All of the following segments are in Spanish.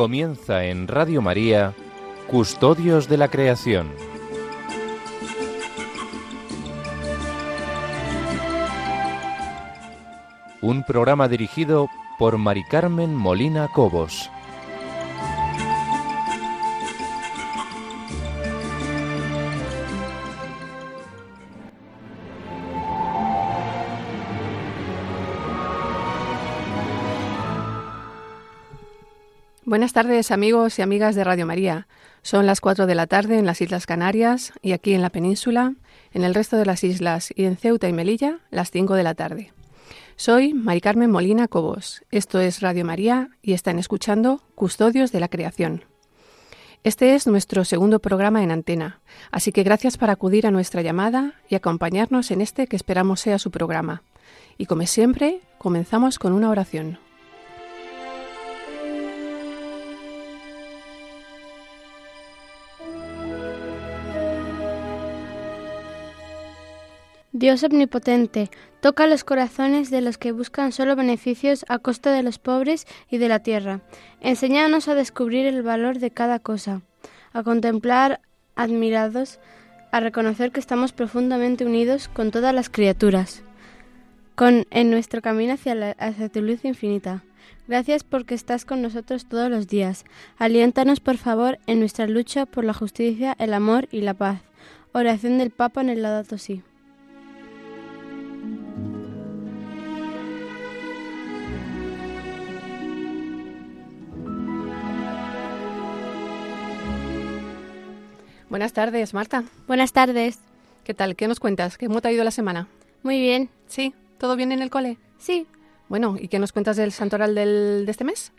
Comienza en Radio María, Custodios de la Creación. Un programa dirigido por Mari Carmen Molina Cobos. Buenas tardes amigos y amigas de Radio María. Son las 4 de la tarde en las Islas Canarias y aquí en la península, en el resto de las islas y en Ceuta y Melilla, las 5 de la tarde. Soy Mari Carmen Molina Cobos. Esto es Radio María y están escuchando Custodios de la Creación. Este es nuestro segundo programa en antena, así que gracias por acudir a nuestra llamada y acompañarnos en este que esperamos sea su programa. Y como siempre, comenzamos con una oración. Dios omnipotente, toca los corazones de los que buscan solo beneficios a costa de los pobres y de la tierra. Enséñanos a descubrir el valor de cada cosa, a contemplar admirados, a reconocer que estamos profundamente unidos con todas las criaturas, con en nuestro camino hacia, hacia tu luz infinita. Gracias porque estás con nosotros todos los días. Aliéntanos, por favor, en nuestra lucha por la justicia, el amor y la paz. Oración del Papa en el Laudato. Buenas tardes, Marta. Buenas tardes. ¿Qué tal? ¿Qué nos cuentas? ¿Cómo te ha ido la semana? Muy bien. ¿Sí? ¿Todo bien en el cole? Sí. Bueno, ¿y qué nos cuentas del santoral del, de este mes?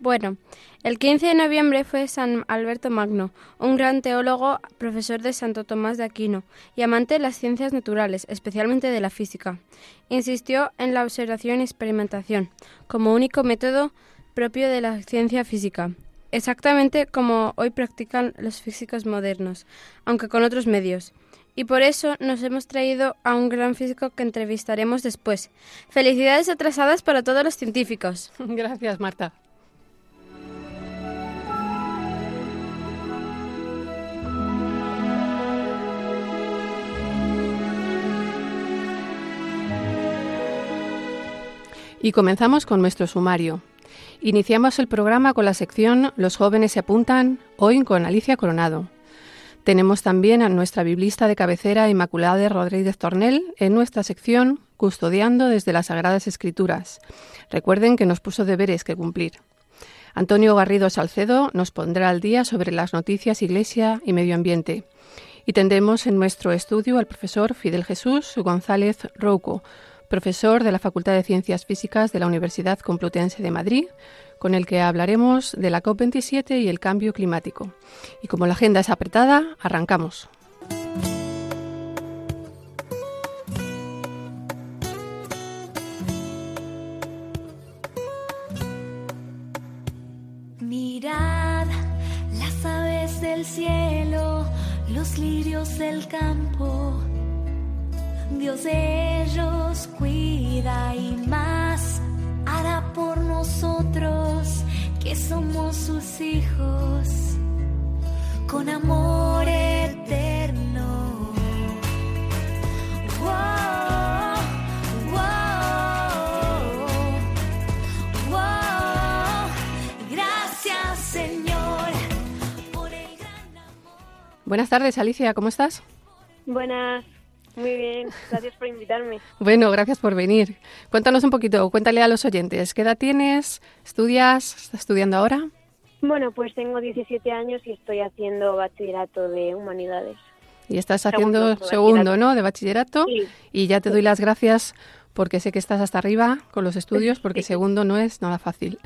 Bueno, el 15 de noviembre fue San Alberto Magno, un gran teólogo, profesor de Santo Tomás de Aquino y amante de las ciencias naturales, especialmente de la física. Insistió en la observación y experimentación como único método propio de la ciencia física exactamente como hoy practican los físicos modernos, aunque con otros medios. Y por eso nos hemos traído a un gran físico que entrevistaremos después. Felicidades atrasadas para todos los científicos. Gracias, Marta. Y comenzamos con nuestro sumario. Iniciamos el programa con la sección Los jóvenes se apuntan, hoy con Alicia Coronado. Tenemos también a nuestra biblista de cabecera Inmaculada Rodríguez Tornel en nuestra sección Custodiando desde las Sagradas Escrituras. Recuerden que nos puso deberes que cumplir. Antonio Garrido Salcedo nos pondrá al día sobre las noticias Iglesia y Medio Ambiente. Y tendremos en nuestro estudio al profesor Fidel Jesús González Rouco, profesor de la Facultad de Ciencias Físicas de la Universidad Complutense de Madrid, con el que hablaremos de la COP27 y el cambio climático. Y como la agenda es apretada, arrancamos. Mirad las aves del cielo, los lirios del campo Dios de ellos cuida y más hará por nosotros que somos sus hijos con amor eterno. Gracias Señor por el gran amor. Buenas tardes, Alicia, ¿cómo estás? Buenas. Muy bien, gracias por invitarme. Bueno, gracias por venir. Cuéntanos un poquito, cuéntale a los oyentes, ¿qué edad tienes? ¿Estudias? ¿Estás estudiando ahora? Bueno, pues tengo 17 años y estoy haciendo bachillerato de humanidades. Y estás haciendo segundo, segundo ¿no? De bachillerato. Sí. Y ya te doy las gracias porque sé que estás hasta arriba con los estudios, porque segundo no es nada fácil.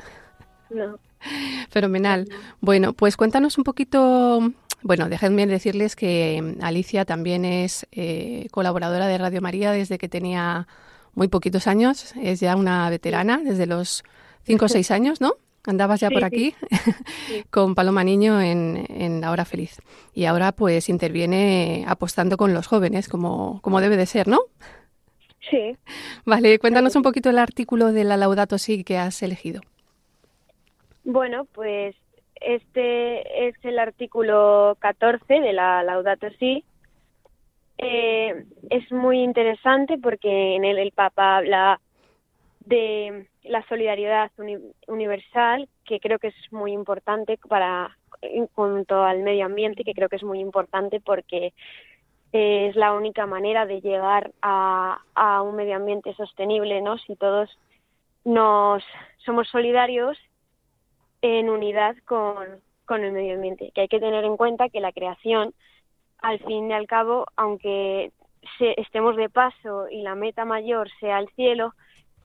No. Fenomenal. Bueno, pues cuéntanos un poquito bueno, déjenme decirles que mm, Alicia también es eh, colaboradora de Radio María desde que tenía muy poquitos años. Es ya una veterana, desde los cinco o seis años, ¿no? Andabas ya Sí, por aquí Sí. con Paloma Niño en, en La Hora Feliz. Y ahora pues interviene apostando con los jóvenes, como, como debe de ser, ¿no? Sí. Vale, cuéntanos un poquito el artículo de la Laudato Si que has elegido. Bueno, pues este es el artículo 14 de la Laudato Si. Eh, es muy interesante porque en él el Papa habla de la solidaridad universal, que creo que es muy importante para en cuanto al medio ambiente, que creo que es muy importante porque es la única manera de llegar a, a un medio ambiente sostenible, ¿no? Si todos nos somos solidarios en unidad con, con el medio ambiente, que hay que tener en cuenta que la creación, al fin y al cabo, aunque se, estemos de paso y la meta mayor sea el cielo,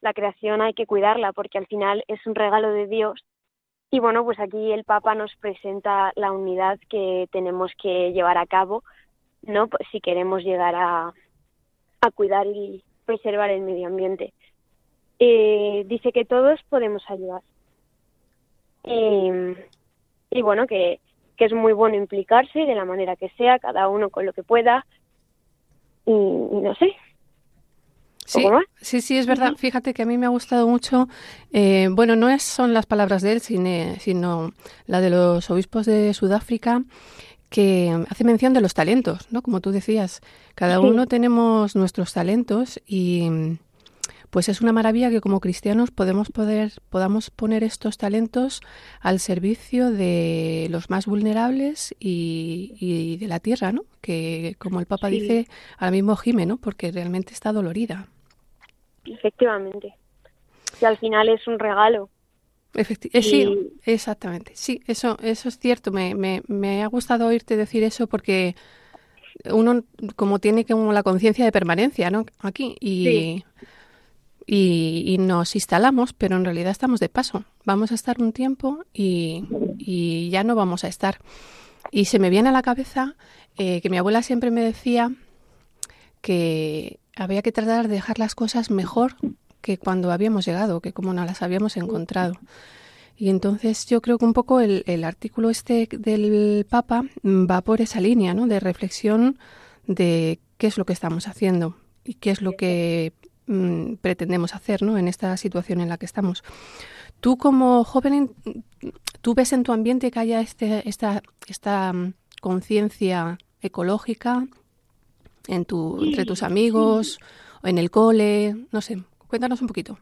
la creación hay que cuidarla porque al final es un regalo de Dios. Y bueno, pues aquí el Papa nos presenta la unidad que tenemos que llevar a cabo, ¿no? Pues si queremos llegar a, a cuidar y preservar el medio ambiente. Eh, dice que todos podemos ayudar. Y, y bueno, que, que es muy bueno implicarse de la manera que sea, cada uno con lo que pueda. Y, y no sé, Sí, sí, sí, es verdad. Fíjate que a mí me ha gustado mucho, eh, bueno, no es, son las palabras de él, sino, sino la de los obispos de Sudáfrica, que hace mención de los talentos, ¿no? Como tú decías, cada uno tenemos nuestros talentos y pues es una maravilla que como cristianos podemos poder, podamos poner estos talentos al servicio de los más vulnerables y, y de la tierra, ¿no? Que como el Papa dice, ahora mismo gime, ¿no? Porque realmente está dolorida. Efectivamente. Y al final es un regalo. Efecti eh, sí, exactamente. Sí, eso, eso es cierto. Me, me, me ha gustado oírte decir eso porque uno como tiene como la conciencia de permanencia, ¿no? Aquí y, Sí. Y, nos instalamos, pero en realidad estamos de paso. Vamos a estar un tiempo y, y ya no vamos a estar. Y se me viene a la cabeza eh, que mi abuela siempre me decía que había que tratar de dejar las cosas mejor que cuando habíamos llegado, que como no las habíamos encontrado. Y entonces yo creo que un poco el, el artículo este del Papa va por esa línea, ¿no? De reflexión de qué es lo que estamos haciendo y qué es lo que mm, pretendemos hacer, ¿no? En esta situación en la que estamos. Tú como joven, ¿tú ves en tu ambiente que haya este, esta, esta mm, conciencia ecológica en tu, entre tus amigos o en el cole? No sé, cuéntanos un poquito.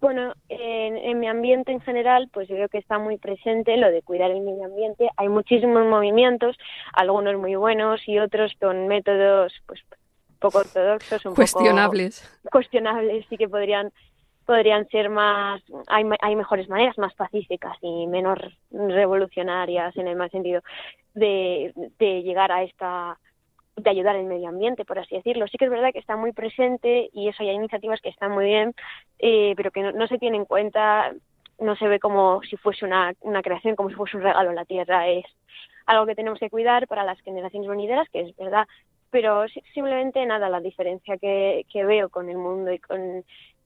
Bueno, en, en mi ambiente en general, pues yo creo que está muy presente lo de cuidar el medio ambiente. Hay muchísimos movimientos, algunos muy buenos y otros con métodos pues poco ortodoxos, un Cuestionables. poco cuestionables, sí que podrían podrían ser más hay, hay mejores maneras más pacíficas y menos revolucionarias en el mal sentido de, de llegar a esta de ayudar al medio ambiente, por así decirlo. Sí que es verdad que está muy presente y eso, y hay iniciativas que están muy bien, eh, pero que no, no se tiene en cuenta, no se ve como si fuese una, una creación, como si fuese un regalo a la tierra. Es algo que tenemos que cuidar para las generaciones venideras, que es verdad, pero si- simplemente nada, la diferencia que, que veo con el mundo y con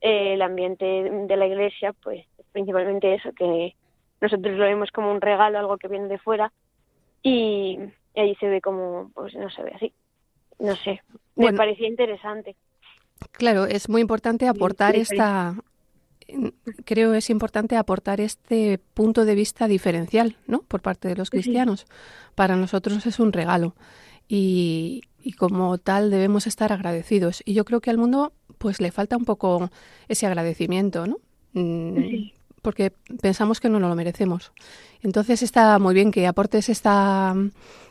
eh, el ambiente de la iglesia, pues principalmente eso, que nosotros lo vemos como un regalo, algo que viene de fuera, y ahí se ve como, pues no se ve así. No sé, me Bueno. parecía interesante. Claro, es muy importante aportar sí, esta, creo es importante aportar este punto de vista diferencial, ¿no? Por parte de los cristianos. Para nosotros es un regalo y, y como tal debemos estar agradecidos. Y yo creo que al mundo pues le falta un poco ese agradecimiento, ¿no? Mm, Porque pensamos que no lo merecemos. Entonces está muy bien que aportes esta,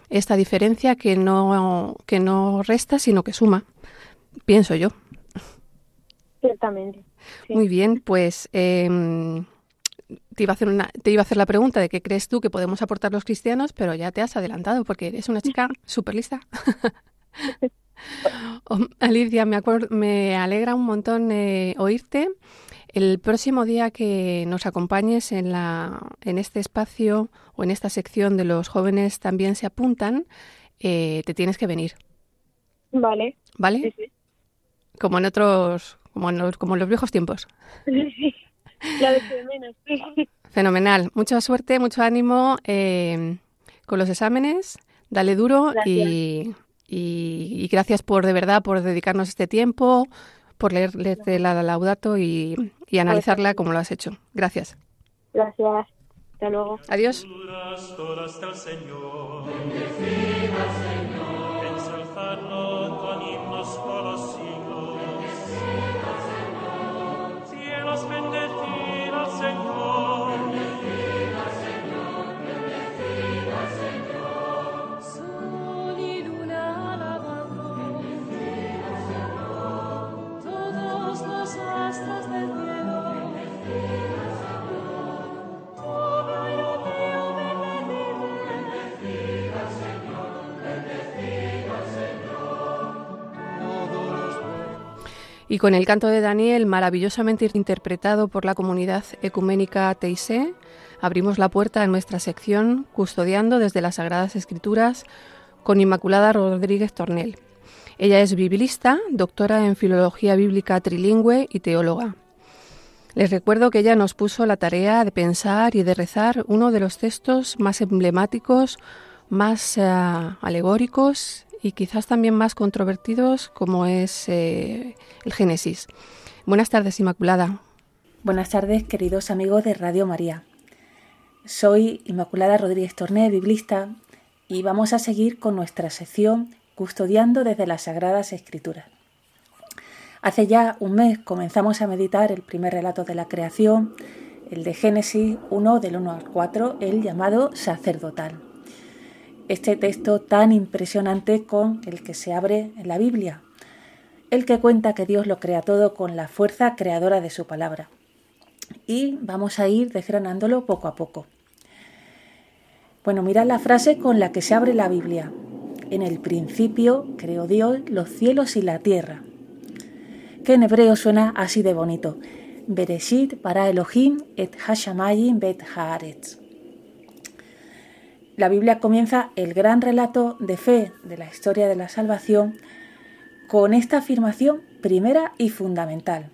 esta diferencia que no, que no resta, sino que suma, pienso yo. Ciertamente. Sí. Muy bien, pues em, te, iba a hacer una, te iba a hacer la pregunta de qué crees tú que podemos aportar los cristianos, pero ya te has adelantado porque eres una chica súper lista. Oh, Alicia, me, me alegra un montón eh, oírte. El próximo día que nos acompañes en, la, en este espacio o en esta sección de los jóvenes también se apuntan, eh, te tienes que venir, Vale. ¿vale? Sí, sí. Como en otros, como en los, como en los viejos tiempos. Sí. La de de menos. Fenomenal. Mucha suerte, mucho ánimo eh, con los exámenes. Dale duro y, y, y gracias por de verdad por dedicarnos este tiempo, por leer, leerte la Laudato y, y analizarla como lo has hecho. Gracias. Gracias. Hasta luego. Adiós. Y con el canto de Daniel, maravillosamente interpretado por la comunidad ecuménica Teisé, abrimos la puerta en nuestra sección Custodiando desde las Sagradas Escrituras con Inmaculada Rodríguez Tornel. Ella es biblista, doctora en Filología Bíblica Trilingüe y teóloga. Les recuerdo que ella nos puso la tarea de pensar y de rezar uno de los textos más emblemáticos, más eh, alegóricos y quizás también más controvertidos como es eh, el Génesis. Buenas tardes, Inmaculada. Buenas tardes, queridos amigos de Radio María. Soy Inmaculada Rodríguez Torné, biblista, y vamos a seguir con nuestra sección Custodiando desde las Sagradas Escrituras. Hace ya un mes comenzamos a meditar el primer relato de la creación, el de Génesis 1 del 1 al 4, el llamado sacerdotal. Este texto tan impresionante con el que se abre la Biblia, el que cuenta que Dios lo crea todo con la fuerza creadora de su palabra. Y vamos a ir desgranándolo poco a poco. Bueno, mirad la frase con la que se abre la Biblia. En el principio creó Dios los cielos y la tierra. Que en hebreo suena así de bonito. Bereshit para Elohim et hashamayim bet haaretz. La Biblia comienza el gran relato de fe de la historia de la salvación con esta afirmación primera y fundamental.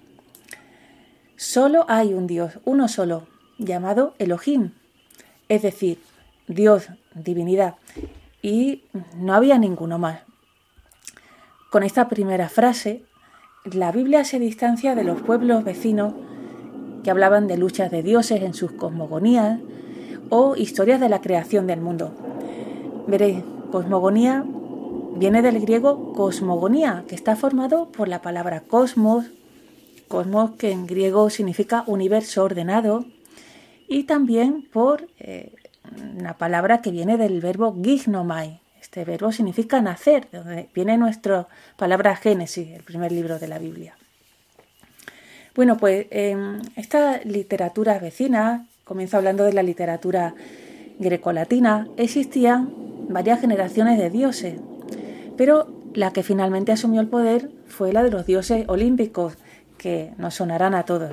Solo hay un Dios, uno solo, llamado Elohim, es decir, Dios, divinidad, y no había ninguno más. Con esta primera frase, la Biblia se distancia de los pueblos vecinos que hablaban de luchas de dioses en sus cosmogonías o historias de la creación del mundo. Veréis, cosmogonía viene del griego cosmogonía, que está formado por la palabra cosmos, cosmos que en griego significa universo ordenado, y también por eh, una palabra que viene del verbo gignomai. Este verbo significa nacer, de donde viene nuestra palabra Génesis, el primer libro de la Biblia. Bueno, pues en esta literatura vecina, comienzo hablando de la literatura grecolatina, existían varias generaciones de dioses, pero la que finalmente asumió el poder fue la de los dioses olímpicos, que nos sonarán a todos.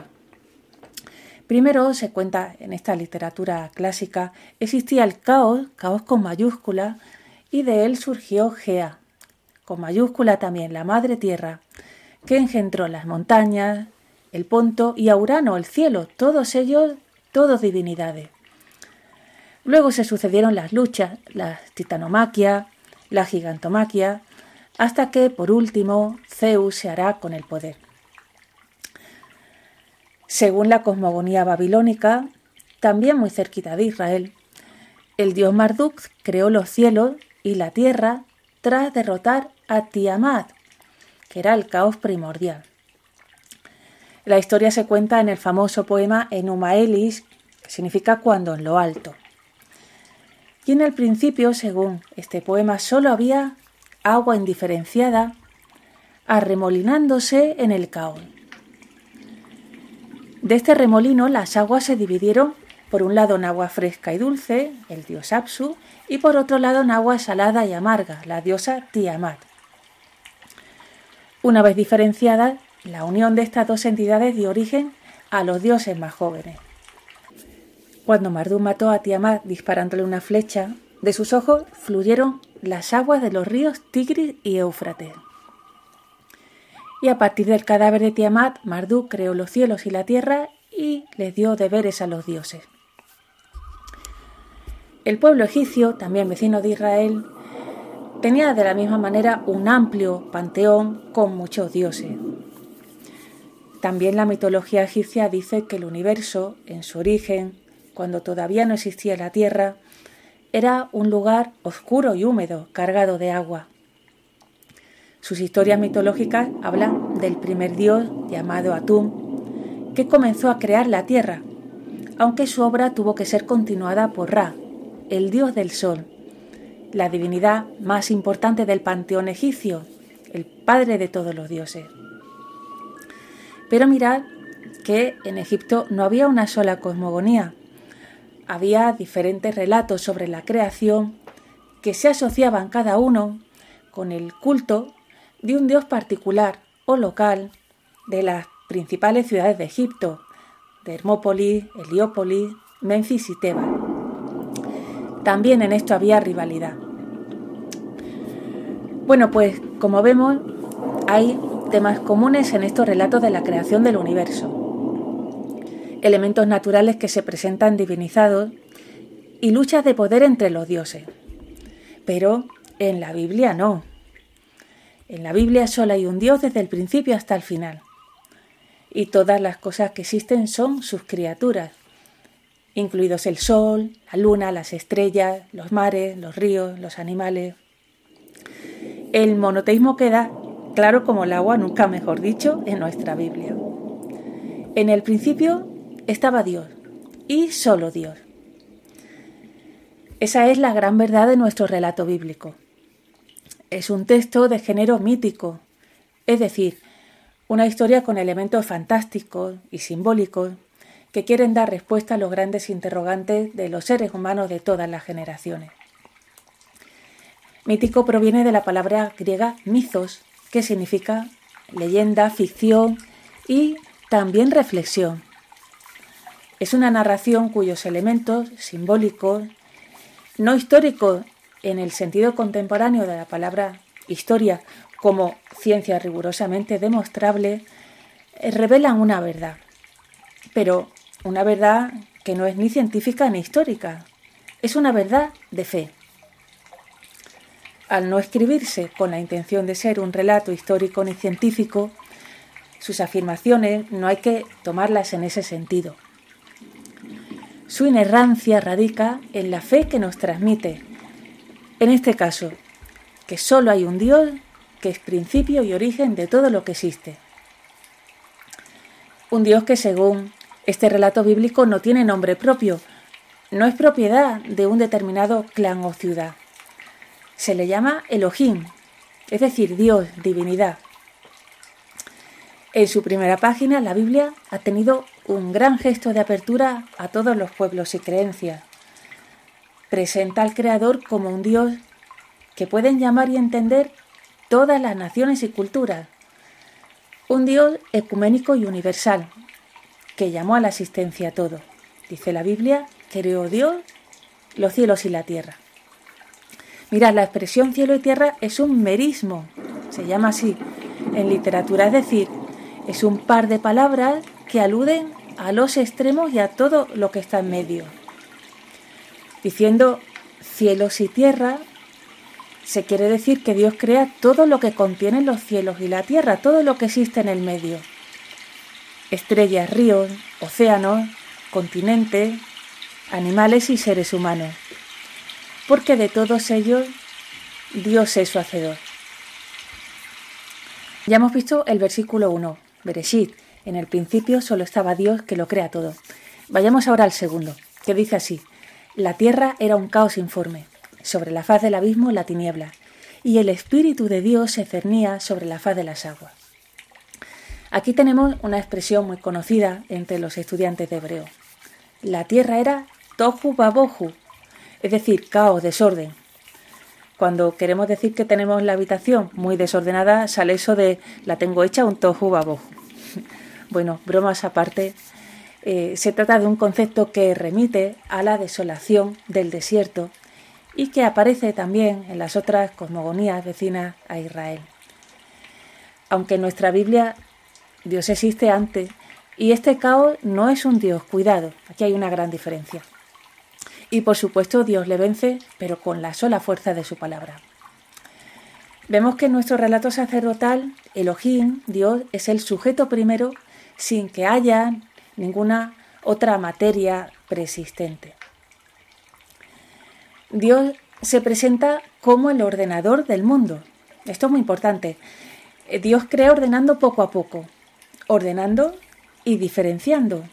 Primero se cuenta en esta literatura clásica, existía el caos, caos con mayúscula, y de él surgió Gea, con mayúscula también la madre tierra, que engendró las montañas, el Ponto y a Urano, el cielo, todos ellos, todos divinidades. Luego se sucedieron las luchas, la titanomaquia, la gigantomaquia, hasta que, por último, Zeus se hará con el poder. Según la cosmogonía babilónica, también muy cerquita de Israel, el dios Marduk creó los cielos y la tierra tras derrotar a Tiamat, que era el caos primordial. La historia se cuenta en el famoso poema Enuma Elis, que significa cuando en lo alto. Y en el principio, según este poema, solo había agua indiferenciada arremolinándose en el caos. De este remolino las aguas se dividieron por un lado en agua fresca y dulce, el dios Apsu, y por otro lado en agua salada y amarga, la diosa Tiamat. Una vez diferenciadas, la unión de estas dos entidades dio origen a los dioses más jóvenes. Cuando Marduk mató a Tiamat disparándole una flecha, de sus ojos fluyeron las aguas de los ríos Tigris y Éufrates. Y a partir del cadáver de Tiamat, Marduk creó los cielos y la tierra y les dio deberes a los dioses. El pueblo egipcio, también vecino de Israel, tenía de la misma manera un amplio panteón con muchos dioses. También la mitología egipcia dice que el universo, en su origen, cuando todavía no existía la tierra, era un lugar oscuro y húmedo, cargado de agua. Sus historias mitológicas hablan del primer dios llamado Atum, que comenzó a crear la tierra, aunque su obra tuvo que ser continuada por Ra, el dios del sol, la divinidad más importante del panteón egipcio, el padre de todos los dioses. Pero mirad que en Egipto no había una sola cosmogonía, había diferentes relatos sobre la creación que se asociaban cada uno con el culto de un dios particular o local de las principales ciudades de Egipto, de Hermópolis, Heliópolis, Memphis y Tebas. También en esto había rivalidad. Bueno, pues como vemos, hay temas comunes en estos relatos de la creación del universo. Elementos naturales que se presentan divinizados y luchas de poder entre los dioses. Pero en la Biblia no. En la Biblia solo hay un Dios desde el principio hasta el final. Y todas las cosas que existen son sus criaturas, incluidos el sol, la luna, las estrellas, los mares, los ríos, los animales. El monoteísmo queda claro como el agua, nunca mejor dicho, en nuestra Biblia. En el principio estaba Dios y solo Dios. Esa es la gran verdad de nuestro relato bíblico. Es un texto de género mítico, es decir, una historia con elementos fantásticos y simbólicos que quieren dar respuesta a los grandes interrogantes de los seres humanos de todas las generaciones. Mítico proviene de la palabra griega mitos, que significa leyenda, ficción y también reflexión. Es una narración cuyos elementos simbólicos, no históricos en el sentido contemporáneo de la palabra historia como ciencia rigurosamente demostrable, eh, revelan una verdad, pero una verdad que no es ni científica ni histórica, es una verdad de fe. Al no escribirse con la intención de ser un relato histórico ni científico, sus afirmaciones no hay que tomarlas en ese sentido. Su inerrancia radica en la fe que nos transmite, en este caso, que solo hay un Dios que es principio y origen de todo lo que existe. Un Dios que según este relato bíblico no tiene nombre propio, no es propiedad de un determinado clan o ciudad. Se le llama Elohim, es decir, Dios, divinidad. En su primera página, la Biblia ha tenido un gran gesto de apertura a todos los pueblos y creencias. Presenta al Creador como un Dios que pueden llamar y entender todas las naciones y culturas. Un Dios ecuménico y universal, que llamó a la asistencia a todo. Dice la Biblia, creó Dios los cielos y la tierra. Mirad, la expresión cielo y tierra es un merismo, se llama así en literatura, es decir, es un par de palabras que aluden a los extremos y a todo lo que está en medio. Diciendo cielos y tierra, se quiere decir que Dios crea todo lo que contienen los cielos y la tierra, todo lo que existe en el medio. Estrellas, ríos, océanos, continentes, animales y seres humanos. Porque de todos ellos Dios es su hacedor. Ya hemos visto el versículo 1, Bereshit. En el principio solo estaba Dios que lo crea todo. Vayamos ahora al segundo, que dice así. La tierra era un caos informe, sobre la faz del abismo la tiniebla, y el Espíritu de Dios se cernía sobre la faz de las aguas. Aquí tenemos una expresión muy conocida entre los estudiantes de hebreo. La tierra era tohu babohu, es decir, caos, desorden. Cuando queremos decir que tenemos la habitación muy desordenada, sale eso de la tengo hecha un tohu. Bueno, bromas aparte, eh, se trata de un concepto que remite a la desolación del desierto y que aparece también en las otras cosmogonías vecinas a Israel. Aunque en nuestra Biblia Dios existe antes y este caos no es un Dios, cuidado, aquí hay una gran diferencia. Y por supuesto Dios le vence, pero con la sola fuerza de su palabra. Vemos que en nuestro relato sacerdotal, Elohim, Dios, es el sujeto primero sin que haya ninguna otra materia preexistente. Dios se presenta como el ordenador del mundo. Esto es muy importante. Dios crea ordenando poco a poco, ordenando y diferenciando,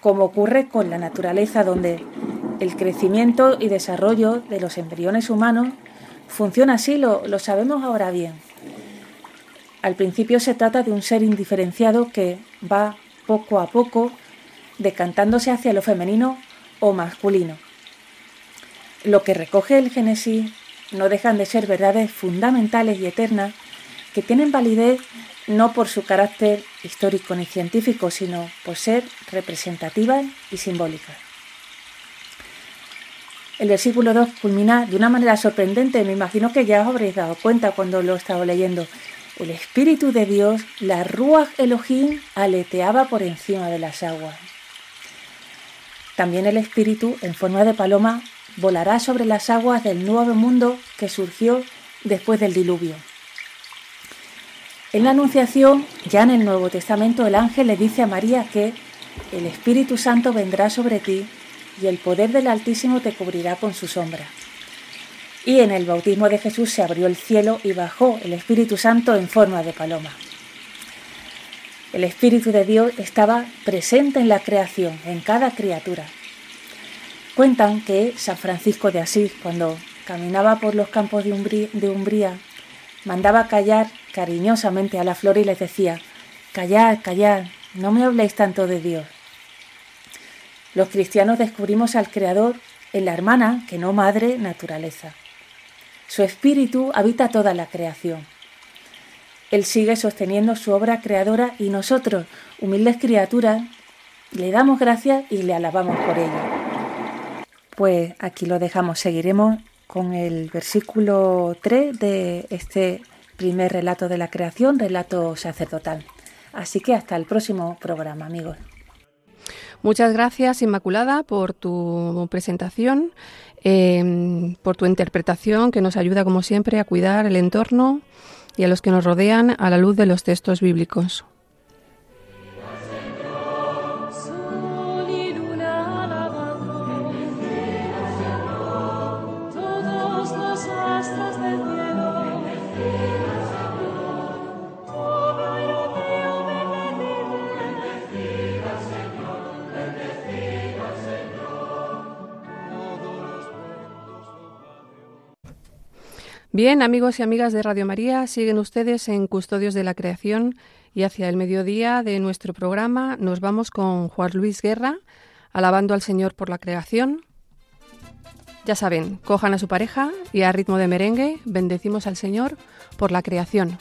como ocurre con la naturaleza donde el crecimiento y desarrollo de los embriones humanos funciona así, lo, sabemos ahora bien. Al principio se trata de un ser indiferenciado que va poco a poco decantándose hacia lo femenino o masculino. Lo que recoge el Génesis no dejan de ser verdades fundamentales y eternas que tienen validez no por su carácter histórico ni científico, sino por ser representativas y simbólicas. El versículo 2 culmina de una manera sorprendente, me imagino que ya os habréis dado cuenta cuando lo he estado leyendo. El Espíritu de Dios, la Ruach Elohim, aleteaba por encima de las aguas. También el Espíritu, en forma de paloma, volará sobre las aguas del nuevo mundo que surgió después del diluvio. En la Anunciación, ya en el Nuevo Testamento, el ángel le dice a María que el Espíritu Santo vendrá sobre ti y el poder del Altísimo te cubrirá con su sombra. Y en el bautismo de Jesús se abrió el cielo y bajó el Espíritu Santo en forma de paloma. El Espíritu de Dios estaba presente en la creación, en cada criatura. Cuentan que San Francisco de Asís, cuando caminaba por los campos de Umbría, mandaba callar cariñosamente a la flor y les decía, callad, callad, no me habléis tanto de Dios. Los cristianos descubrimos al Creador en la hermana, que no madre, naturaleza. Su espíritu habita toda la creación. Él sigue sosteniendo su obra creadora y nosotros, humildes criaturas, le damos gracias y le alabamos por ello. Pues aquí lo dejamos, seguiremos con el versículo 3 de este primer relato de la creación, relato sacerdotal. Así que hasta el próximo programa, amigos. Muchas gracias, Inmaculada, por tu presentación, eh, por tu interpretación que nos ayuda, como siempre, a cuidar el entorno y a los que nos rodean a la luz de los textos bíblicos. Bien, amigos y amigas de Radio María, siguen ustedes en Custodios de la Creación y hacia el mediodía de nuestro programa nos vamos con Juan Luis Guerra, alabando al Señor por la creación. Ya saben, cojan a su pareja y a ritmo de merengue bendecimos al Señor por la creación.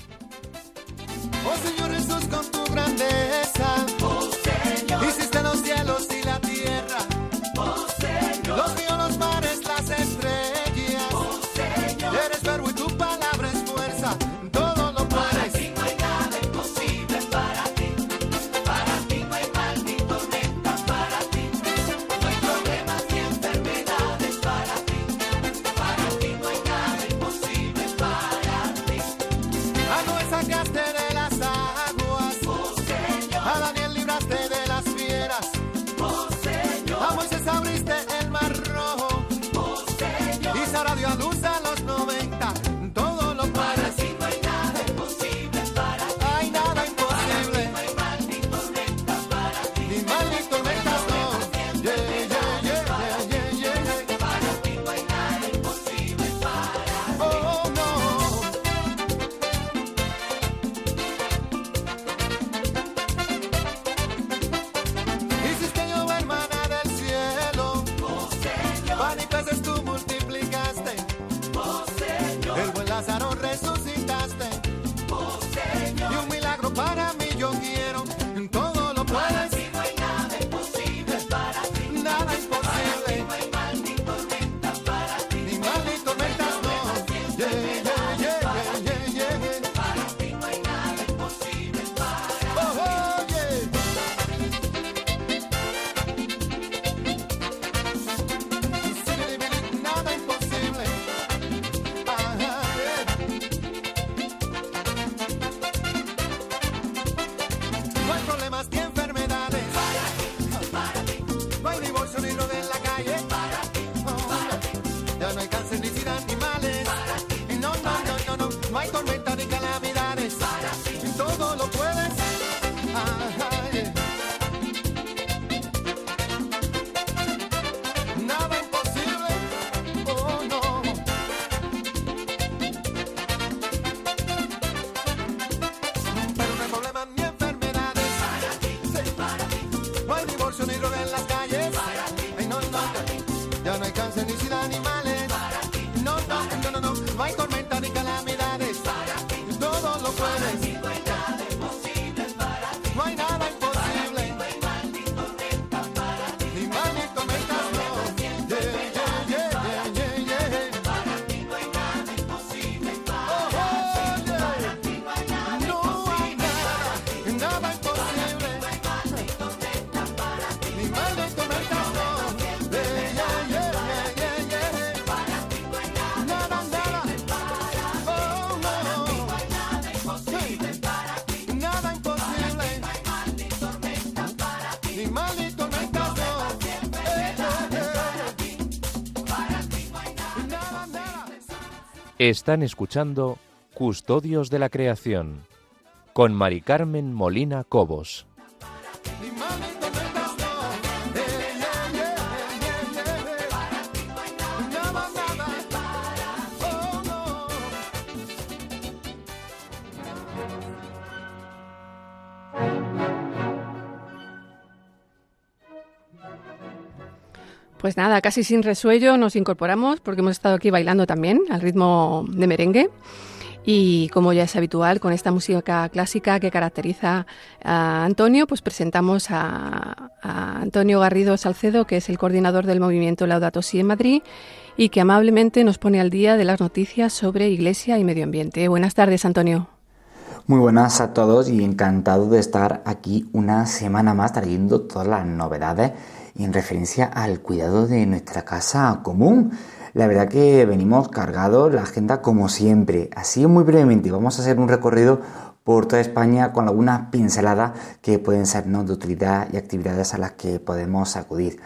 Están escuchando Custodios de la Creación con Mari Carmen Molina Cobos. Pues nada, casi sin resuello nos incorporamos porque hemos estado aquí bailando también al ritmo de merengue. Y como ya es habitual con esta música clásica que caracteriza a Antonio, pues presentamos a, Antonio Garrido Salcedo, que es el coordinador del movimiento Laudato Si en Madrid y que amablemente nos pone al día de las noticias sobre Iglesia y medio ambiente. Buenas tardes, Antonio. Muy buenas a todos y encantado de estar aquí una semana más trayendo todas las novedades en referencia al cuidado de nuestra casa común. La verdad que venimos cargados la agenda como siempre. Así muy brevemente vamos a hacer un recorrido por toda España con algunas pinceladas que pueden ser ¿no? de utilidad y actividades a las que podemos acudir.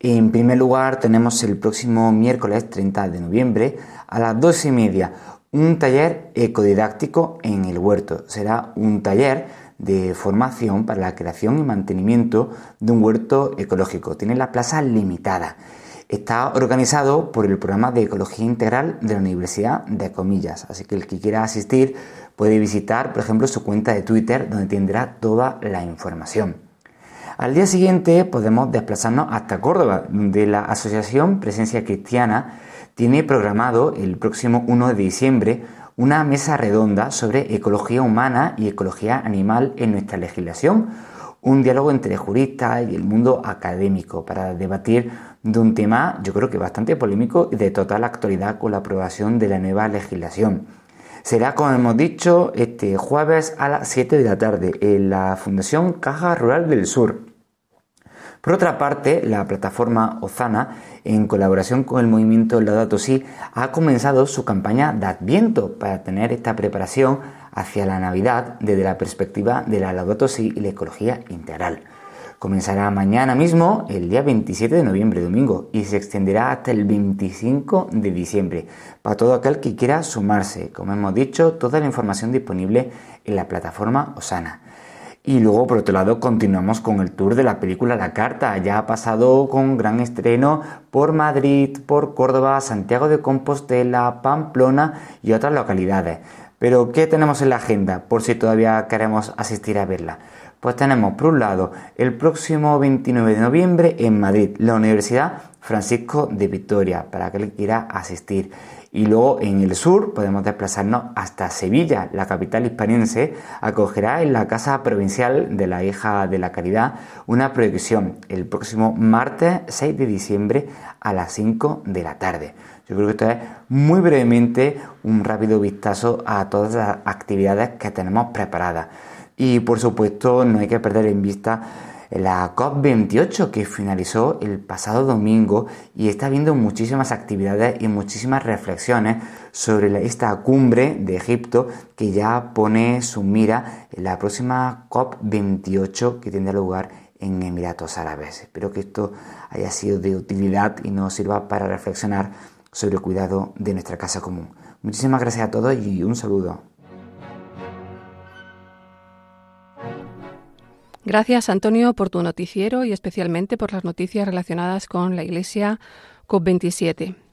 En primer lugar tenemos el próximo miércoles 30 de noviembre a las dos y media un taller ecodidáctico en el huerto. Será un taller de formación para la creación y mantenimiento de un huerto ecológico. Tiene la plaza limitada. Está organizado por el programa de Ecología Integral de la Universidad de Comillas, así que el que quiera asistir puede visitar, por ejemplo, su cuenta de Twitter, donde tendrá toda la información. Al día siguiente podemos desplazarnos hasta Córdoba, donde la Asociación Presencia Cristiana tiene programado el próximo 1 de diciembre una mesa redonda sobre ecología humana y ecología animal en nuestra legislación, un diálogo entre juristas y el mundo académico para debatir de un tema yo creo que bastante polémico y de total actualidad con la aprobación de la nueva legislación. Será, como hemos dicho, este jueves a las 7 de la tarde en la Fundación Caja Rural del Sur. Por otra parte, la plataforma Ozana, en colaboración con el movimiento Laudato Si, ha comenzado su campaña de Adviento para tener esta preparación hacia la Navidad desde la perspectiva de la Laudato Si y la ecología integral. Comenzará mañana mismo, el día 27 de noviembre, domingo, y se extenderá hasta el 25 de diciembre, para todo aquel que quiera sumarse. Como hemos dicho, toda la información disponible en la plataforma Osana. Y luego, por otro lado, continuamos con el tour de la película La Carta. Ya ha pasado con gran estreno por Madrid, por Córdoba, Santiago de Compostela, Pamplona y otras localidades. Pero, ¿qué tenemos en la agenda por si todavía queremos asistir a verla? Pues tenemos, por un lado, el próximo 29 de noviembre en Madrid, la Universidad Francisco de Victoria, para aquel que quiera asistir. Y luego en el sur podemos desplazarnos hasta Sevilla, la capital hispaniense, acogerá en la Casa Provincial de la Hija de la Caridad una proyección el próximo martes 6 de diciembre a las 5 de la tarde. Yo creo que esto es muy brevemente un rápido vistazo a todas las actividades que tenemos preparadas. Y por supuesto no hay que perder en vista la COP28 que finalizó el pasado domingo y está habiendo muchísimas actividades y muchísimas reflexiones sobre esta cumbre de Egipto que ya pone su mira en la próxima COP28 que tendrá lugar en Emiratos Árabes. Espero que esto haya sido de utilidad y nos sirva para reflexionar sobre el cuidado de nuestra casa común. Muchísimas gracias a todos y un saludo. Gracias, Antonio, por tu noticiero y especialmente por las noticias relacionadas con la Iglesia COP27.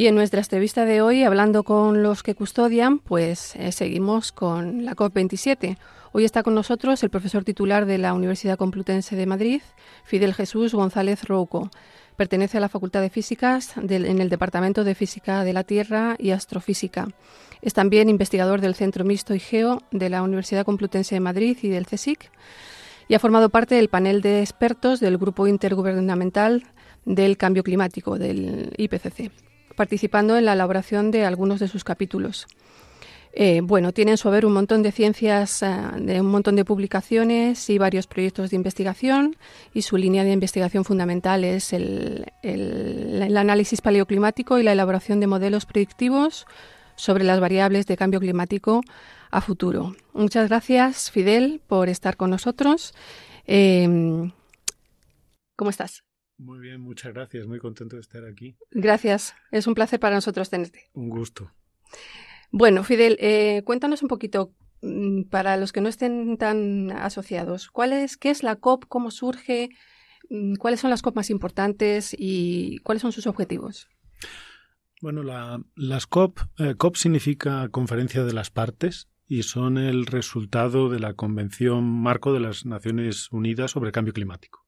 Y en nuestra entrevista de hoy, hablando con los que custodian, pues eh, seguimos con la COP27. Hoy está con nosotros el profesor titular de la Universidad Complutense de Madrid, Fidel Jesús González Rouco. Pertenece a la Facultad de Físicas en el Departamento de Física de la Tierra y Astrofísica. Es también investigador del Centro Mixto y Geo de la Universidad Complutense de Madrid y del CSIC y ha formado parte del panel de expertos del Grupo Intergubernamental del Cambio Climático, del IPCC, participando en la elaboración de algunos de sus capítulos. Eh, bueno, tiene en su haber un montón de ciencias, eh, de un montón de publicaciones y varios proyectos de investigación y su línea de investigación fundamental es el, análisis paleoclimático y la elaboración de modelos predictivos sobre las variables de cambio climático a futuro. Muchas gracias, Fidel, por estar con nosotros. Eh, ¿Cómo estás? Muy bien, muchas gracias. Muy contento de estar aquí. Gracias. Es un placer para nosotros tenerte. Un gusto. Bueno, Fidel, eh, cuéntanos un poquito, mm, para los que no estén tan asociados, ¿cuál es, ¿qué es la COP? ¿Cómo surge? Mm, ¿Cuáles son las COP más importantes y cuáles son sus objetivos? Bueno, la- las COP, eh, COP significa Conferencia de las Partes y son el resultado de la Convención Marco de las Naciones Unidas sobre Cambio Climático.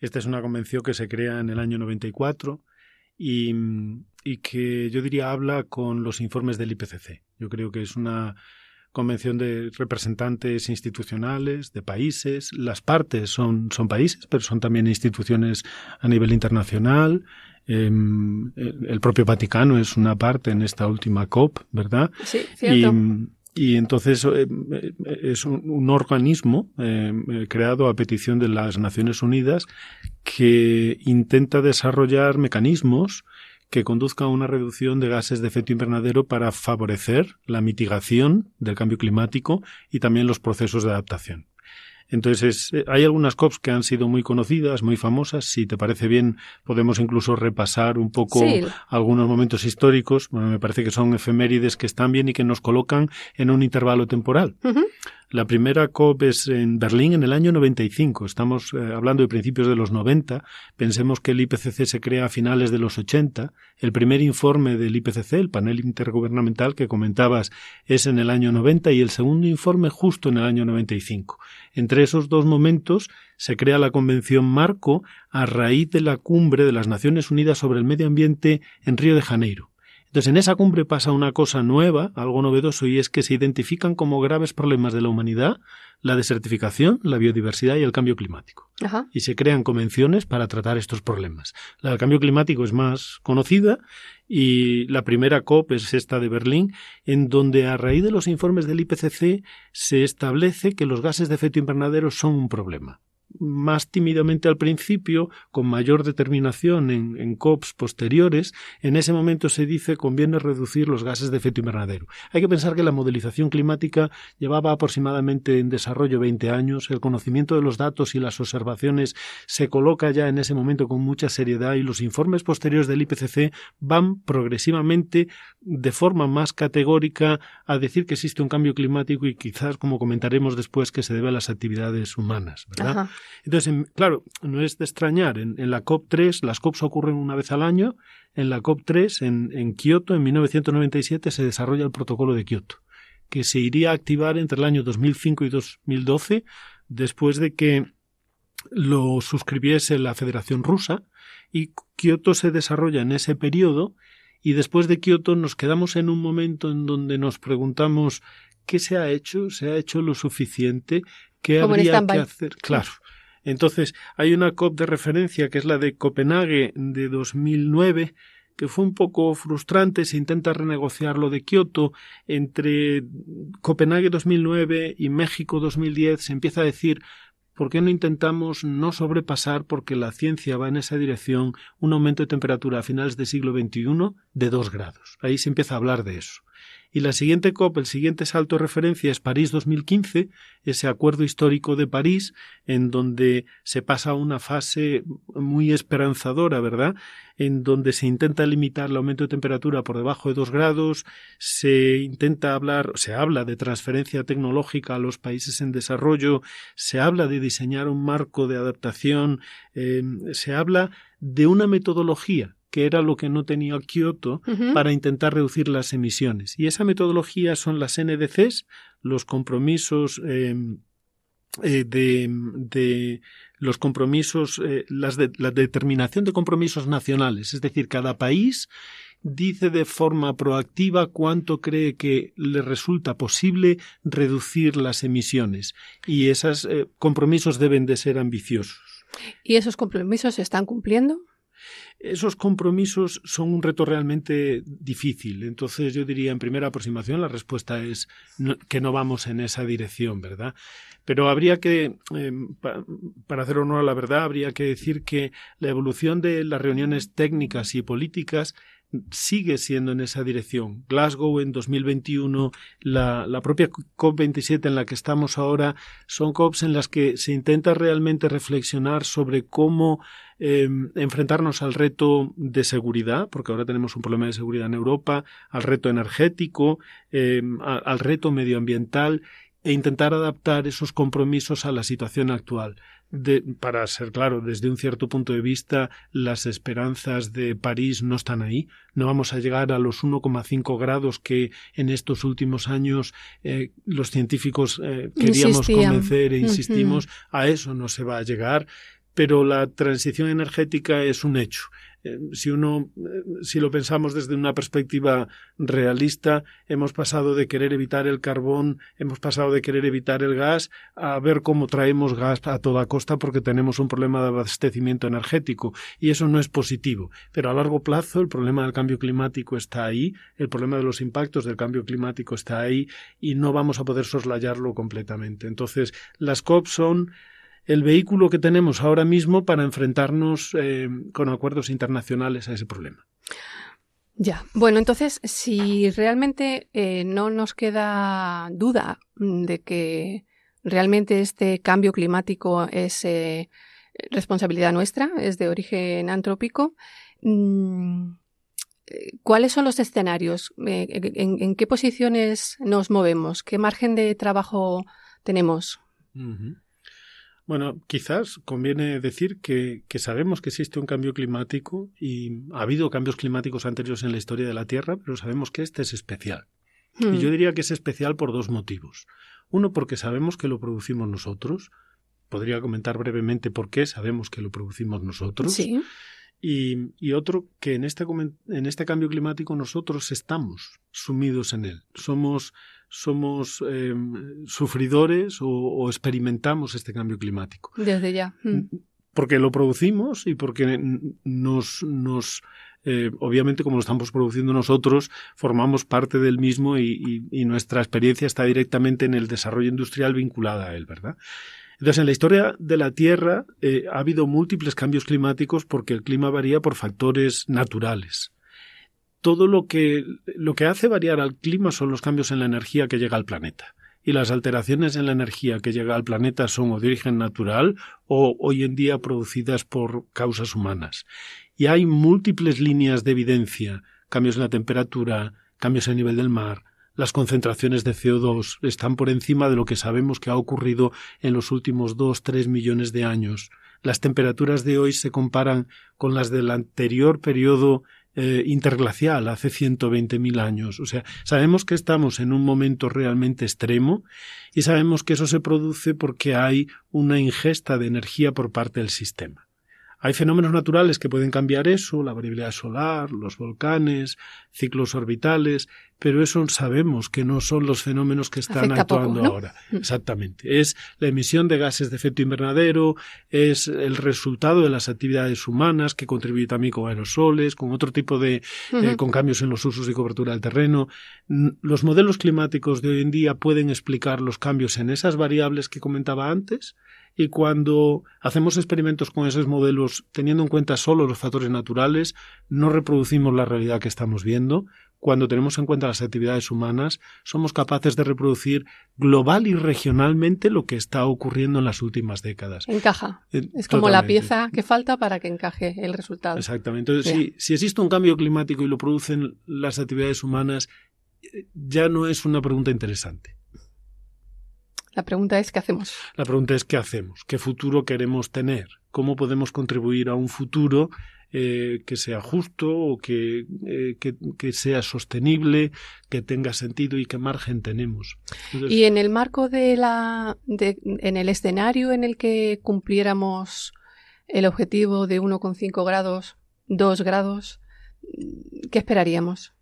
Esta es una convención que se crea en el año 94 y, y que yo diría habla con los informes del IPCC. Yo creo que es una convención de representantes institucionales de países. Las partes son, son países, pero son también instituciones a nivel internacional. Eh, el propio Vaticano es una parte en esta última COP, ¿verdad? Sí, cierto. y entonces eh, eh, es un, organismo eh, creado a petición de las Naciones Unidas que intenta desarrollar mecanismos que conduzcan a una reducción de gases de efecto invernadero para favorecer la mitigación del cambio climático y también los procesos de adaptación. Entonces, eh, hay algunas COPs que han sido muy conocidas, muy famosas. Si te parece bien, podemos incluso repasar un poco Sí. algunos momentos históricos. Bueno, me parece que son efemérides que están bien y que nos colocan en un intervalo temporal. La primera COP es en Berlín en el año 95. Estamos eh, hablando de principios de los 90. Pensemos que el IPCC se crea a finales de los 80. El primer informe del IPCC, el panel intergubernamental que comentabas, es en el año 90 y el segundo informe justo en el año 95. Entre esos dos momentos se crea la Convención Marco a raíz de la cumbre de las Naciones Unidas sobre el medio ambiente en Río de Janeiro. Entonces, en esa cumbre pasa una cosa nueva, algo novedoso, y es que se identifican como graves problemas de la humanidad la desertificación, la biodiversidad y el cambio climático. Ajá. Y se crean convenciones para tratar estos problemas. La del cambio climático es más conocida y la primera COP es esta de Berlín, en donde a raíz de los informes del IPCC se establece que los gases de efecto invernadero son un problema más tímidamente al principio, con mayor determinación en, en, COPs posteriores, en ese momento se dice conviene reducir los gases de efecto invernadero. Hay que pensar que la modelización climática llevaba aproximadamente en desarrollo 20 años, el conocimiento de los datos y las observaciones se coloca ya en ese momento con mucha seriedad y los informes posteriores del IPCC van progresivamente de forma más categórica a decir que existe un cambio climático y quizás, como comentaremos después, que se debe a las actividades humanas, ¿verdad? Entonces, en, claro, no es de extrañar. En, en, la COP3, las COPs ocurren una vez al año. En la COP3, en, en Kioto, en 1997, se desarrolla el protocolo de Kioto, que se iría a activar entre el año 2005 y 2012, después de que lo suscribiese la Federación Rusa. Y Kioto se desarrolla en ese periodo. Y después de Kioto nos quedamos en un momento en donde nos preguntamos ¿qué se ha hecho? ¿Se ha hecho lo suficiente? ¿Qué Como habría que hacer? Claro. Entonces, hay una COP de referencia que es la de Copenhague de 2009, que fue un poco frustrante. Se intenta renegociar lo de Kioto. Entre Copenhague 2009 y México 2010 se empieza a decir ¿Por qué no intentamos no sobrepasar, porque la ciencia va en esa dirección, un aumento de temperatura a finales del siglo XXI de 2 grados? Ahí se empieza a hablar de eso. Y la siguiente COP, el siguiente salto de referencia es París 2015, ese acuerdo histórico de París, en donde se pasa a una fase muy esperanzadora, ¿verdad? En donde se intenta limitar el aumento de temperatura por debajo de 2 grados, se intenta hablar, se habla de transferencia tecnológica a los países en desarrollo, se habla de diseñar un marco de adaptación, eh, se habla de una metodología que era lo que no tenía Kioto para intentar reducir las emisiones. Y esa metodología son las NDCs, los compromisos eh, eh, de, de los compromisos, eh, las de, la determinación de compromisos nacionales. Es decir, cada país dice de forma proactiva cuánto cree que le resulta posible reducir las emisiones. Y esos eh, compromisos deben de ser ambiciosos. ¿Y esos compromisos se están cumpliendo? Esos compromisos son un reto realmente difícil. Entonces yo diría en primera aproximación la respuesta es que no vamos en esa dirección, ¿verdad? Pero habría que, eh, pa- para hacer honor a la verdad, habría que decir que la evolución de las reuniones técnicas y políticas sigue siendo en esa dirección. Glasgow en 2021, la, la propia COP27 en la que estamos ahora, son COPs en las que se intenta realmente reflexionar sobre cómo eh, enfrentarnos al reto de seguridad, porque ahora tenemos un problema de seguridad en Europa, al reto energético, eh, al reto medioambiental e intentar adaptar esos compromisos a la situación actual. De- para ser claro, desde un cierto punto de vista, las esperanzas de París no están ahí. No vamos a llegar a los 1,5 grados que en estos últimos años eh, los científicos eh, queríamos Insistían. convencer e insistimos. A eso no se va a llegar pero la transición energética es un hecho. Eh, Si uno, eh, si lo pensamos desde una perspectiva realista, hemos pasado de querer evitar el carbón, hemos pasado de querer evitar el gas a ver cómo traemos gas a toda costa porque tenemos un problema de abastecimiento energético y eso no es positivo. Pero a largo plazo el problema del cambio climático está ahí, el problema de los impactos del cambio climático está ahí y no vamos a poder soslayarlo completamente. Entonces, las COP son el vehículo que tenemos ahora mismo para enfrentarnos eh, con acuerdos internacionales a ese problema. Ya. Bueno, entonces, si realmente eh, no nos queda duda de que realmente este cambio climático es eh, responsabilidad nuestra, es de origen antrópico, mm, ¿cuáles son los escenarios? ¿En, en qué posiciones nos movemos? ¿Qué margen de trabajo tenemos? Bueno, quizás conviene decir que, que sabemos que existe un cambio climático y ha habido cambios climáticos anteriores en la historia de la Tierra, pero sabemos que este es especial. Y Hmm. yo diría que es especial por dos motivos. Uno, porque sabemos que lo producimos nosotros. Podría comentar brevemente por qué sabemos que lo producimos nosotros. Sí. Y, y otro, que en este, en este cambio climático nosotros estamos sumidos en él. Somos, somos eh, sufridores o, o experimentamos este cambio climático. Desde ya. Hmm. Porque lo producimos y porque nos, nos eh, obviamente como lo estamos produciendo nosotros, formamos parte del mismo y, y- y nuestra experiencia está directamente en el desarrollo industrial vinculada a él, ¿verdad? Entonces, en la historia de la Tierra eh, ha habido múltiples cambios climáticos porque el clima varía por factores naturales. Todo lo que, lo que hace variar al clima son los cambios en la energía que llega al planeta. Y las alteraciones en la energía que llega al planeta son o de origen natural o hoy en día producidas por causas humanas. Y hay múltiples líneas de evidencia, cambios en la temperatura, cambios en el nivel del mar, las concentraciones de CO2 están por encima de lo que sabemos que ha ocurrido en los últimos dos, tres millones de años. Las temperaturas de hoy se comparan con las del anterior periodo eh, interglacial, hace 120.000 años. O sea, sabemos que estamos en un momento realmente extremo y sabemos que eso se produce porque hay una ingesta de energía por parte del sistema. Hay fenómenos naturales que pueden cambiar eso, la variabilidad solar, los volcanes, ciclos orbitales, pero eso sabemos que no son los fenómenos que están Afecta poco, actuando ¿no? ahora. Exactamente. Es la emisión de gases de efecto invernadero, es el resultado de las actividades humanas que contribuye también con aerosoles, con otro tipo de, eh, con cambios en los usos y cobertura del terreno. N- Los modelos climáticos de hoy en día pueden explicar los cambios en esas variables que comentaba antes. Y cuando hacemos experimentos con esos modelos teniendo en cuenta solo los factores naturales, no reproducimos la realidad que estamos viendo. Cuando tenemos en cuenta las actividades humanas, somos capaces de reproducir global y regionalmente lo que está ocurriendo en las últimas décadas. Encaja. Eh, Es como la pieza que falta para que encaje el resultado. Exactamente. Entonces, si existe un cambio climático y lo producen las actividades humanas, eh, ya no es una pregunta interesante. La pregunta es, ¿qué hacemos? La pregunta es qué hacemos, qué futuro queremos tener, cómo podemos contribuir a un futuro eh, que sea justo o que, eh, que, que sea sostenible, que tenga sentido y qué margen tenemos. Entonces, Y en el marco de la, de- en el escenario en el que cumpliéramos el objetivo de 1,5 grados, 2 grados, ¿qué esperaríamos?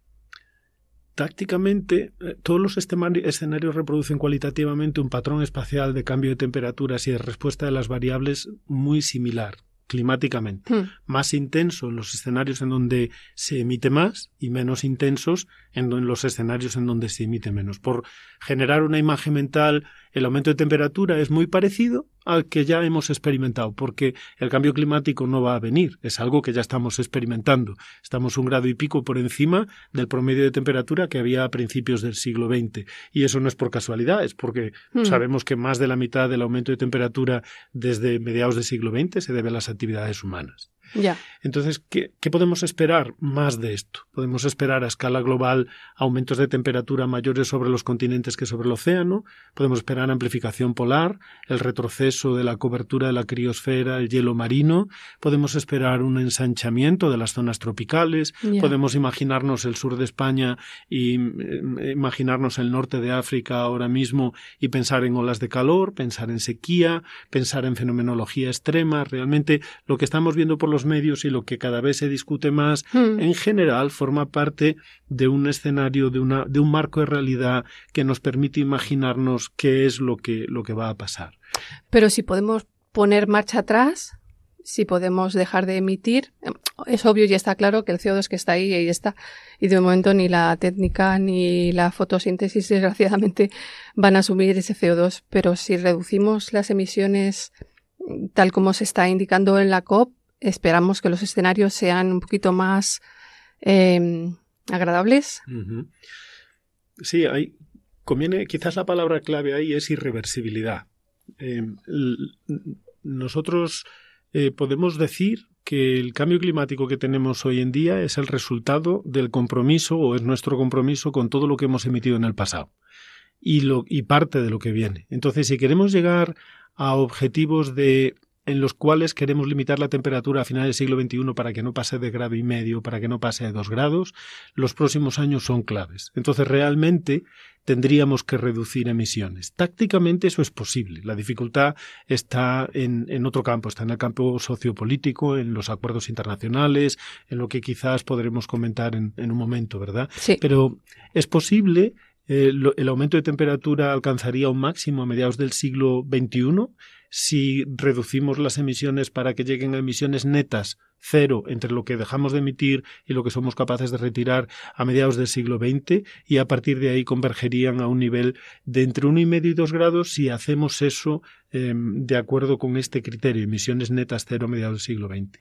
Tácticamente, eh, todos los escenarios reproducen cualitativamente un patrón espacial de cambio de temperaturas y de respuesta de las variables muy similar climáticamente. Hmm. Más intenso en los escenarios en donde se emite más y menos intensos en, los escenarios en donde se emite menos. Por generar una imagen mental, el aumento de temperatura es muy parecido al que ya hemos experimentado, porque el cambio climático no va a venir, es algo que ya estamos experimentando. Estamos un grado y pico por encima del promedio de temperatura que había a principios del siglo XX. Y eso no es por casualidad, es porque Hmm. sabemos que más de la mitad del aumento de temperatura desde mediados del siglo XX se debe a las actividades humanas. Ya. Entonces, ¿qué, qué podemos esperar más de esto? Podemos esperar a escala global aumentos de temperatura mayores sobre los continentes que sobre el océano, podemos esperar amplificación polar, el retroceso de la cobertura de la criosfera, el hielo marino, podemos esperar un ensanchamiento de las zonas tropicales, Ya. podemos imaginarnos el sur de España y eh, imaginarnos el norte de África ahora mismo y pensar en olas de calor, pensar en sequía, pensar en fenomenología extrema. Realmente lo que estamos viendo por los medios y lo que cada vez se discute más Hmm. en general forma parte de un escenario, de, una, de un marco de realidad que nos permite imaginarnos qué es lo que, lo que va a pasar. Pero si podemos poner marcha atrás, si podemos dejar de emitir, es obvio y está claro que el CO2 que está ahí, ahí está. Y de momento ni la técnica ni la fotosíntesis, desgraciadamente, van a asumir ese CO2. Pero si reducimos las emisiones mm, tal como se está indicando en la COP, esperamos que los escenarios sean un poquito más eh, agradables. Sí, hay, conviene, quizás la palabra clave ahí es irreversibilidad. L- nosotros eh, podemos decir que el cambio climático que tenemos hoy en día es el resultado del compromiso o es nuestro compromiso con todo lo que hemos emitido en el pasado y, lo, y parte de lo que viene. Entonces, si queremos llegar a objetivos de en los cuales queremos limitar la temperatura a finales del siglo XXI para que no pase de grado y medio, para que no pase de dos grados, los próximos años son claves. Entonces, realmente tendríamos que reducir emisiones. Tácticamente eso es posible. La dificultad está en, en otro campo, está en el campo sociopolítico, en los acuerdos internacionales, en lo que quizás podremos comentar en, en un momento, ¿verdad? Sí. Pero es posible eh, lo- el aumento de temperatura alcanzaría un máximo a mediados del siglo XXI si reducimos las emisiones para que lleguen a emisiones netas cero entre lo que dejamos de emitir y lo que somos capaces de retirar a mediados del siglo XX y a partir de ahí convergerían a un nivel de entre uno y medio y dos grados si hacemos eso eh, de acuerdo con este criterio, emisiones netas cero a mediados del siglo XX.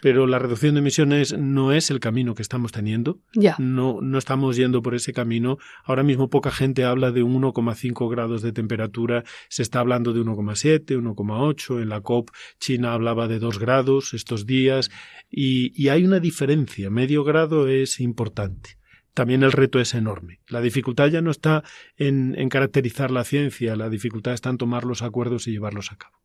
Pero la reducción de emisiones no es el camino que estamos teniendo. Ya. No, no estamos yendo por ese camino. Ahora mismo poca gente habla de un 1,5 grados de temperatura. Se está hablando de 1,7, 1,8. En la COP China hablaba de 2 grados estos días. Y, hay una diferencia. Medio grado es importante. También el reto es enorme. La dificultad ya no está en, caracterizar la ciencia, la dificultad está en tomar los acuerdos y llevarlos a cabo.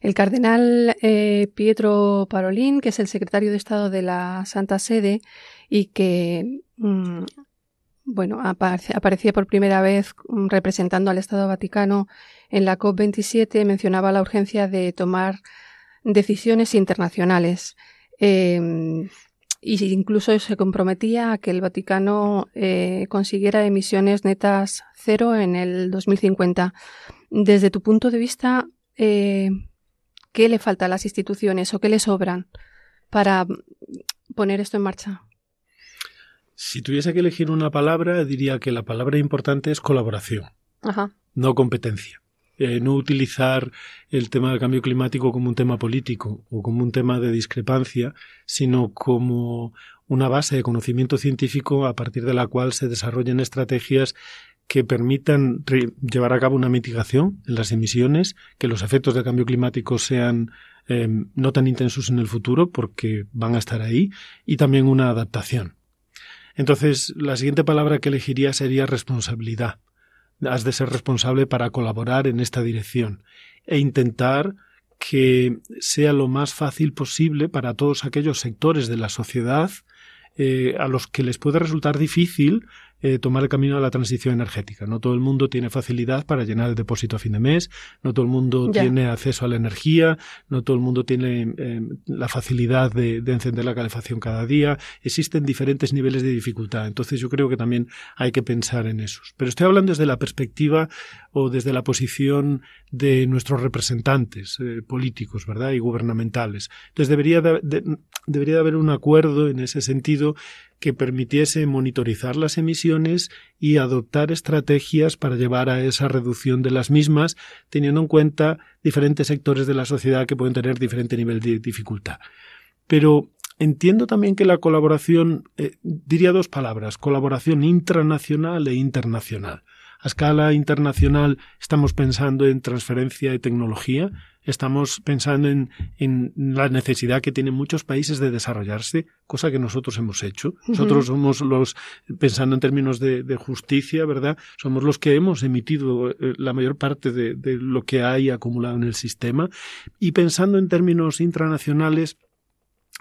El cardenal eh, Pietro Parolin, que es el secretario de Estado de la Santa Sede y que, mm, bueno, aparecía por primera vez mm, representando al Estado Vaticano en la COP27, mencionaba la urgencia de tomar decisiones internacionales. Eh, y incluso se comprometía a que el Vaticano eh, consiguiera emisiones netas cero en el 2050. Desde tu punto de vista, eh, ¿qué le falta a las instituciones o qué le sobran para poner esto en marcha? Si tuviese que elegir una palabra, diría que la palabra importante es colaboración, Ajá. no competencia. Eh, no utilizar el tema del cambio climático como un tema político o como un tema de discrepancia, sino como una base de conocimiento científico a partir de la cual se desarrollen estrategias que permitan llevar a cabo una mitigación en las emisiones, que los efectos del cambio climático sean eh, no tan intensos en el futuro, porque van a estar ahí, y también una adaptación. Entonces, la siguiente palabra que elegiría sería responsabilidad. Has de ser responsable para colaborar en esta dirección e intentar que sea lo más fácil posible para todos aquellos sectores de la sociedad eh, a los que les puede resultar difícil eh, tomar el camino a la transición energética. No todo el mundo tiene facilidad para llenar el depósito a fin de mes, no todo el mundo tiene acceso a la energía, no todo el mundo tiene eh, la facilidad de, de encender la calefacción cada día. Existen diferentes niveles de dificultad. Entonces yo creo que también hay que pensar en esos. Pero estoy hablando desde la perspectiva o desde la posición de nuestros representantes eh, políticos, ¿verdad? Y gubernamentales. Entonces debería de- de- debería de haber un acuerdo en ese sentido que permitiese monitorizar las emisiones y adoptar estrategias para llevar a esa reducción de las mismas, teniendo en cuenta diferentes sectores de la sociedad que pueden tener diferente nivel de dificultad. Pero entiendo también que la colaboración, eh, diría dos palabras, colaboración intranacional e internacional. A escala internacional estamos pensando en transferencia de tecnología, estamos pensando en, en la necesidad que tienen muchos países de desarrollarse, cosa que nosotros hemos hecho. Nosotros somos los, pensando en términos de, de justicia, ¿verdad? Somos los que hemos emitido eh, la mayor parte de, de lo que hay acumulado en el sistema. Y pensando en términos intranacionales,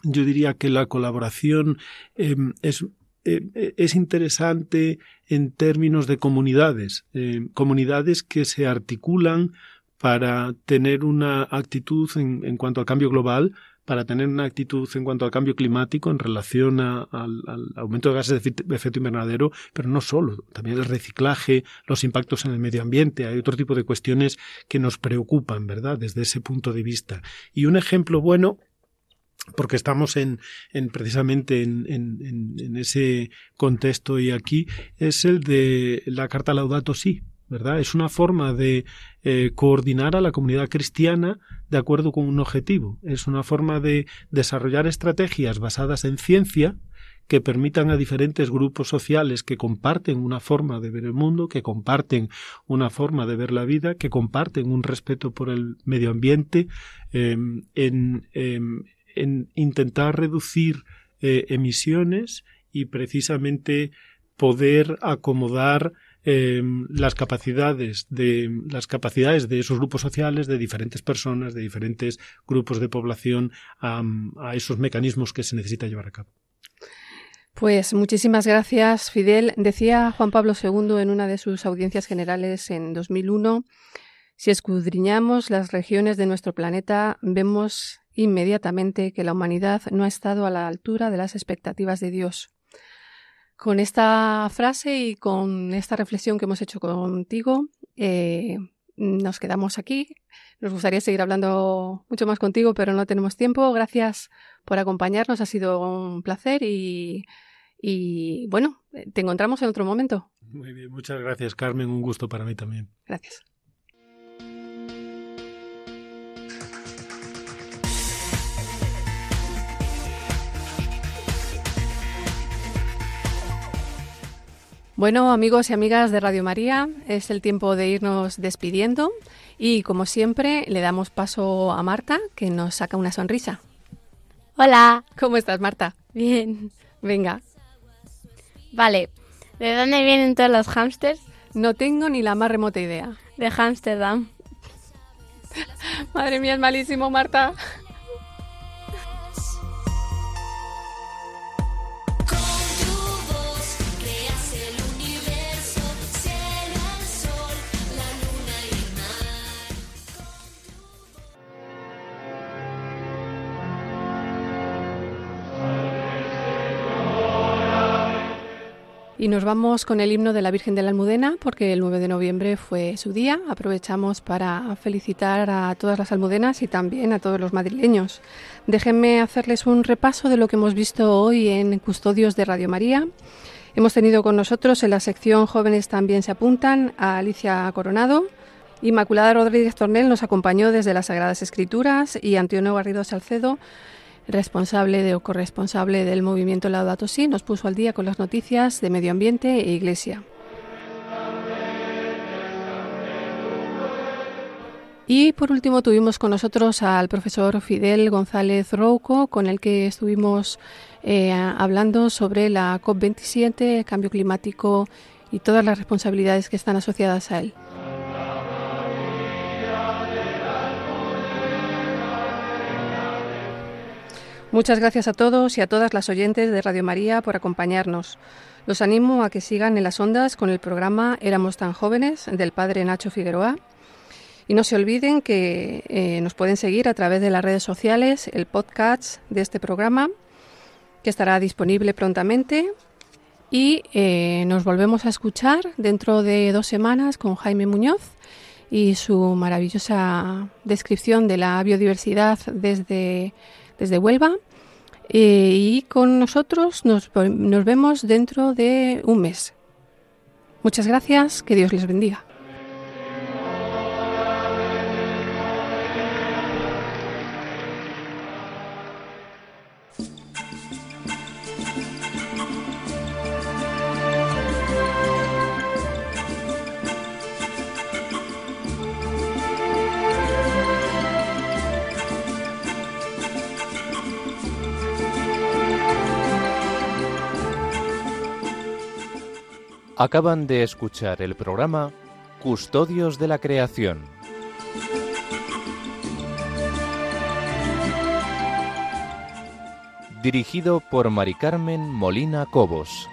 yo diría que la colaboración eh, es eh, es interesante en términos de comunidades, eh, comunidades que se articulan para tener una actitud en, en, cuanto al cambio global, para tener una actitud en cuanto al cambio climático en relación a, al, al, aumento de gases de efecto invernadero, pero no solo, también el reciclaje, los impactos en el medio ambiente, hay otro tipo de cuestiones que nos preocupan, ¿verdad?, desde ese punto de vista. Y un ejemplo bueno porque estamos en, en precisamente en, en, ese contexto y aquí es el de la carta Laudato Si, ¿verdad? Es una forma de eh, coordinar a la comunidad cristiana de acuerdo con un objetivo. Es una forma de desarrollar estrategias basadas en ciencia que permitan a diferentes grupos sociales que comparten una forma de ver el mundo, que comparten una forma de ver la vida, que comparten un respeto por el medio ambiente, eh, en, en intentar reducir eh, emisiones y precisamente poder acomodar eh, las capacidades de las capacidades de esos grupos sociales de diferentes personas de diferentes grupos de población a, a esos mecanismos que se necesita llevar a cabo pues muchísimas gracias, Fidel. Decía Juan Pablo II en una de sus audiencias generales en 2001, si escudriñamos las regiones de nuestro planeta, vemos inmediatamente que la humanidad no ha estado a la altura de las expectativas de Dios. Con esta frase y con esta reflexión que hemos hecho contigo, eh, nos quedamos aquí. Nos gustaría seguir hablando mucho más contigo, pero no tenemos tiempo. Gracias por acompañarnos, ha sido un placer y, y bueno, te encontramos en otro momento. Muy bien, muchas gracias Carmen, un gusto para mí también. Gracias. Bueno, amigos y amigas de Radio María, es el tiempo de irnos despidiendo y como siempre le damos paso a Marta que nos saca una sonrisa. Hola. ¿Cómo estás, Marta? Bien. Venga. Vale. ¿De dónde vienen todos los hámsters? No tengo ni la más remota idea. De Ámsterdam. Madre mía, es malísimo, Marta. Nos vamos con el himno de la Virgen de la Almudena porque el 9 de noviembre fue su día. Aprovechamos para felicitar a todas las almudenas y también a todos los madrileños. Déjenme hacerles un repaso de lo que hemos visto hoy en Custodios de Radio María. Hemos tenido con nosotros en la sección Jóvenes también se apuntan a Alicia Coronado. Inmaculada Rodríguez Tornel nos acompañó desde las Sagradas Escrituras y Antonio Garrido Salcedo responsable de, o corresponsable del movimiento Laudato Si, nos puso al día con las noticias de medio ambiente e iglesia. Y por último tuvimos con nosotros al profesor Fidel González Rouco, con el que estuvimos eh, hablando sobre la COP27, el cambio climático y todas las responsabilidades que están asociadas a él. Muchas gracias a todos y a todas las oyentes de Radio María por acompañarnos. Los animo a que sigan en las ondas con el programa Éramos tan jóvenes del padre Nacho Figueroa. Y no se olviden que eh, nos pueden seguir a través de las redes sociales, el podcast de este programa, que estará disponible prontamente. Y eh, nos volvemos a escuchar dentro de dos semanas con Jaime Muñoz y su maravillosa descripción de la biodiversidad desde desde Huelva. Eh, y con nosotros nos, nos vemos dentro de un mes. Muchas gracias, que Dios les bendiga. Acaban de escuchar el programa Custodios de la Creación. Dirigido por Mari Carmen Molina Cobos.